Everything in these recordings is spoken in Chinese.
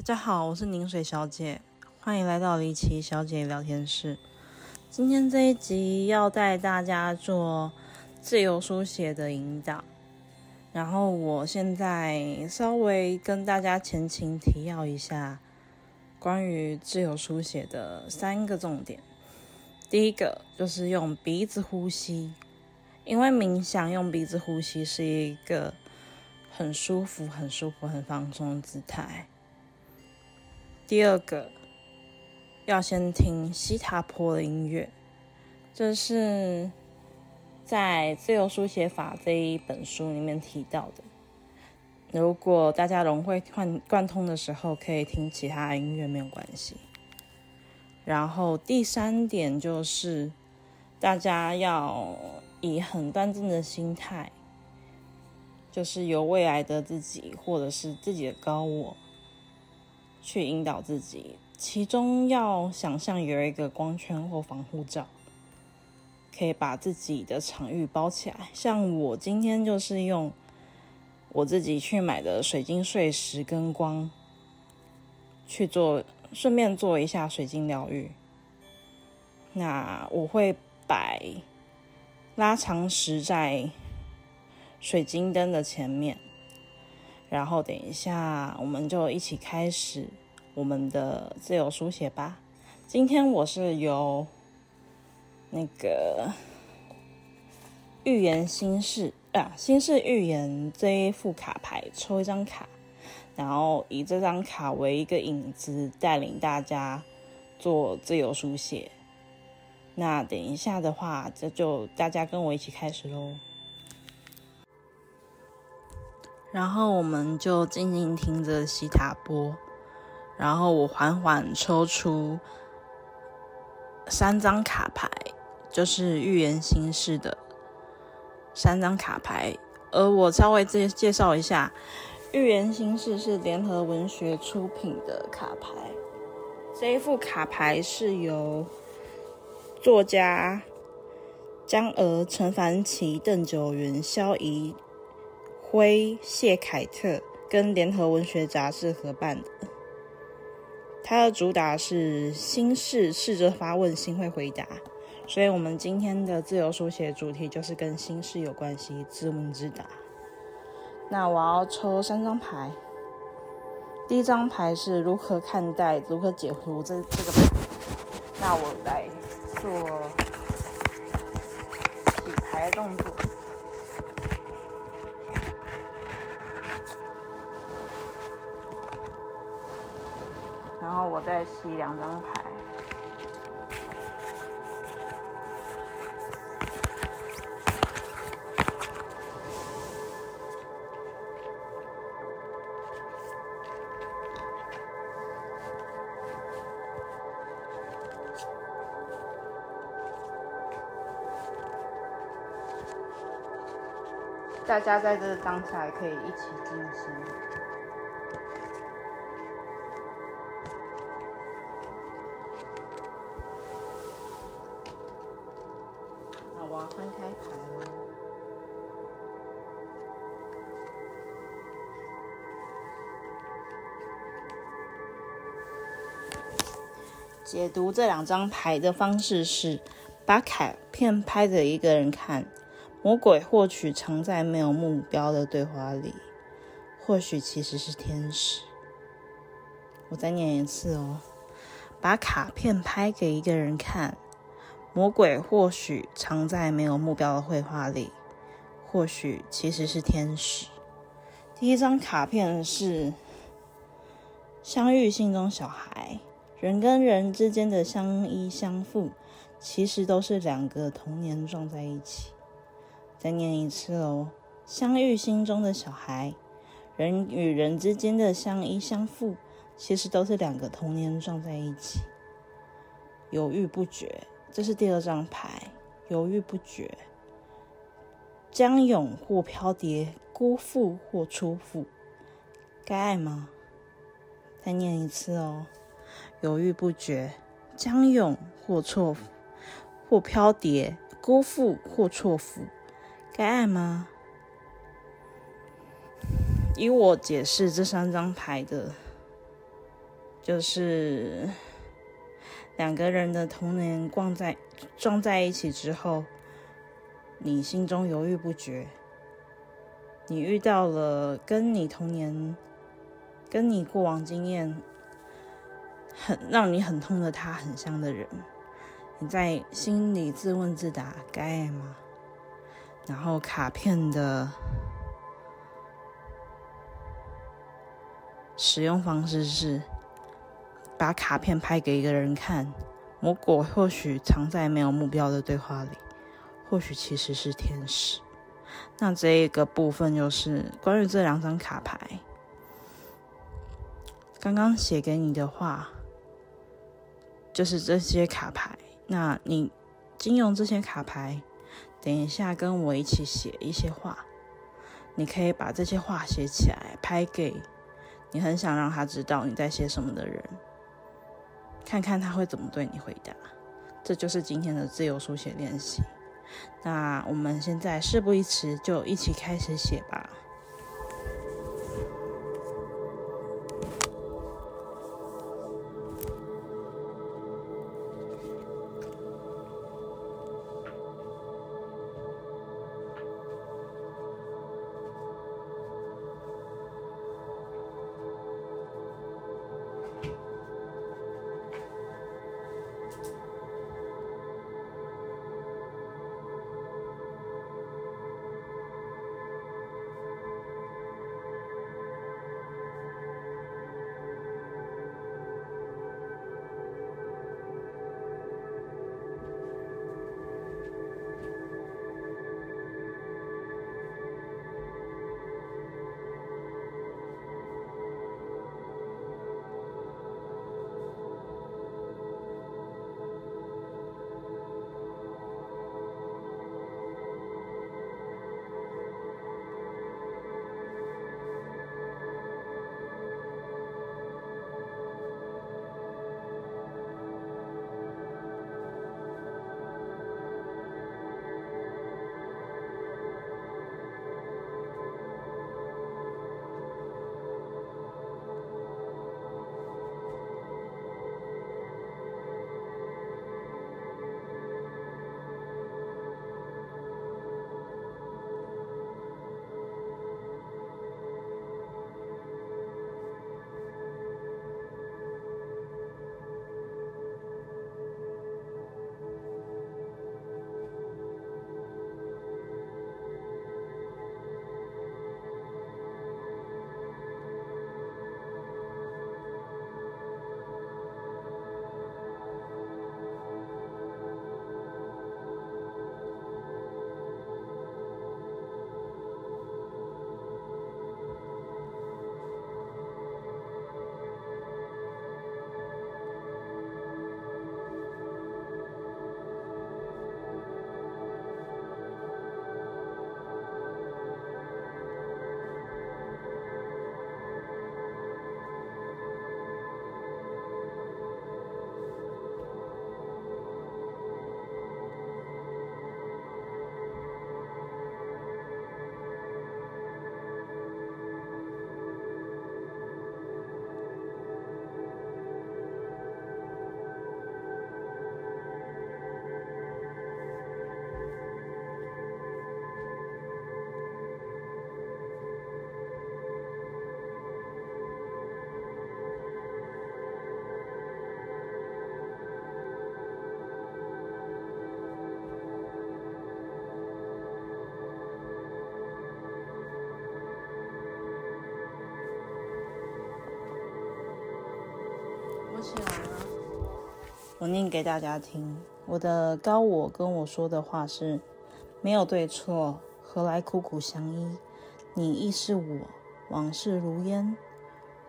大家好，我是凝水小姐，欢迎来到离奇小姐聊天室。今天这一集要带大家做自由书写的引导，然后我现在稍微跟大家前情提要一下关于自由书写的三个重点。第一个就是用鼻子呼吸，因为冥想用鼻子呼吸是一个很舒服、很舒服、很放松的姿态。第二个，要先听西塔波的音乐，这是在《自由书写法》这一本书里面提到的。如果大家融会贯贯通的时候，可以听其他音乐没有关系。然后第三点就是，大家要以很端正的心态，就是由未来的自己或者是自己的高我。去引导自己，其中要想象有一个光圈或防护罩，可以把自己的场域包起来。像我今天就是用我自己去买的水晶碎石跟光去做，顺便做一下水晶疗愈。那我会摆拉长石在水晶灯的前面。然后等一下，我们就一起开始我们的自由书写吧。今天我是由那个预言心事啊，心事预言这一副卡牌抽一张卡，然后以这张卡为一个引子，带领大家做自由书写。那等一下的话，这就大家跟我一起开始喽。然后我们就静静听着西塔波，然后我缓缓抽出三张卡牌，就是预言心事的三张卡牌。而我稍微介介绍一下，预言心事是联合文学出品的卡牌。这一副卡牌是由作家江鹅、陈凡奇、邓九元、萧怡。辉、谢凯特跟联合文学杂志合办的，它的主打是心事，试着发问，心会回答。所以，我们今天的自由书写主题就是跟心事有关系，自问自答。那我要抽三张牌，第一张牌是如何看待，如何解读这这个牌。那我来做洗牌动作。然后我再洗两张牌。大家在这个当下可以一起静翻开牌。解读这两张牌的方式是：把卡片拍给一个人看，魔鬼或许藏在没有目标的对话里，或许其实是天使。我再念一次哦，把卡片拍给一个人看。魔鬼或许藏在没有目标的绘画里，或许其实是天使。第一张卡片是相遇心中小孩，人跟人之间的相依相附，其实都是两个童年撞在一起。再念一次哦，相遇心中的小孩，人与人之间的相依相附，其实都是两个童年撞在一起，犹豫不决。这是第二张牌，犹豫不决，将勇或飘蝶，辜负或错付，该爱吗？再念一次哦，犹豫不决，将勇或错，或飘蝶，辜负或错付，该爱吗？以我解释这三张牌的就是两个人的童年逛在撞在一起之后，你心中犹豫不决。你遇到了跟你童年、跟你过往经验很让你很痛的他很像的人，你在心里自问自答，该爱吗？然后卡片的使用方式是把卡片拍给一个人看，魔鬼或许藏在没有目标的对话里，或许其实是天使。那这一个部分就是关于这两张卡牌，刚刚写给你的话，就是这些卡牌。那你经用这些卡牌，等一下跟我一起写一些话，你可以把这些话写起来，拍给你很想让他知道你在写什么的人，看看他会怎么对你回答。这就是今天的自由书写练习。那我们现在事不宜迟，就一起开始写吧。我念给大家听。我的高我跟我说的话是：没有对错，何来苦苦相依？你亦是我，往事如烟，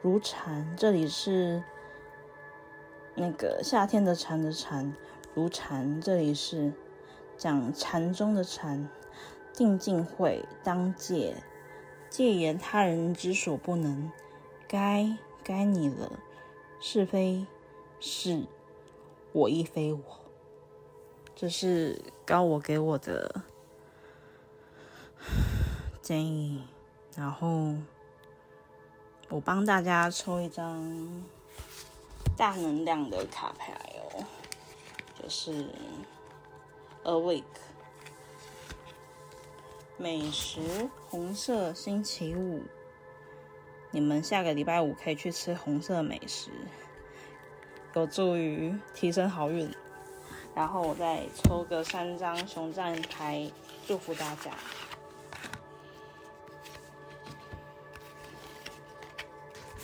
如禅。这里是那个夏天的蝉的蝉，如禅。这里是讲禅中的禅。定静慧当戒，戒言他人之所不能。该该你了。是非是，我亦非我。这是高我给我的建议，然后我帮大家抽一张大能量的卡牌哦，就是 Awake。美食红色星期五，你们下个礼拜五可以去吃红色美食，有助于提升好运。然后我再抽个三张熊战牌，祝福大家。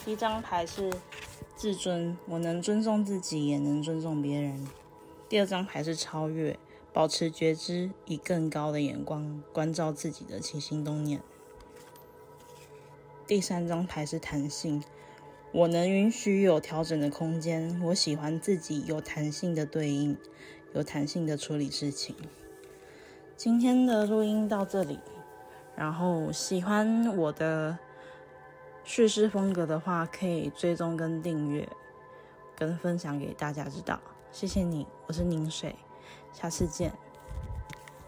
第一张牌是自尊，我能尊重自己，也能尊重别人。第二张牌是超越。保持觉知，以更高的眼光关照自己的起心动念。第三张牌是弹性，我能允许有调整的空间。我喜欢自己有弹性的对应，有弹性的处理事情。今天的录音到这里，然后喜欢我的叙事风格的话，可以追踪跟订阅，跟分享给大家知道。谢谢你，我是宁水。下次见。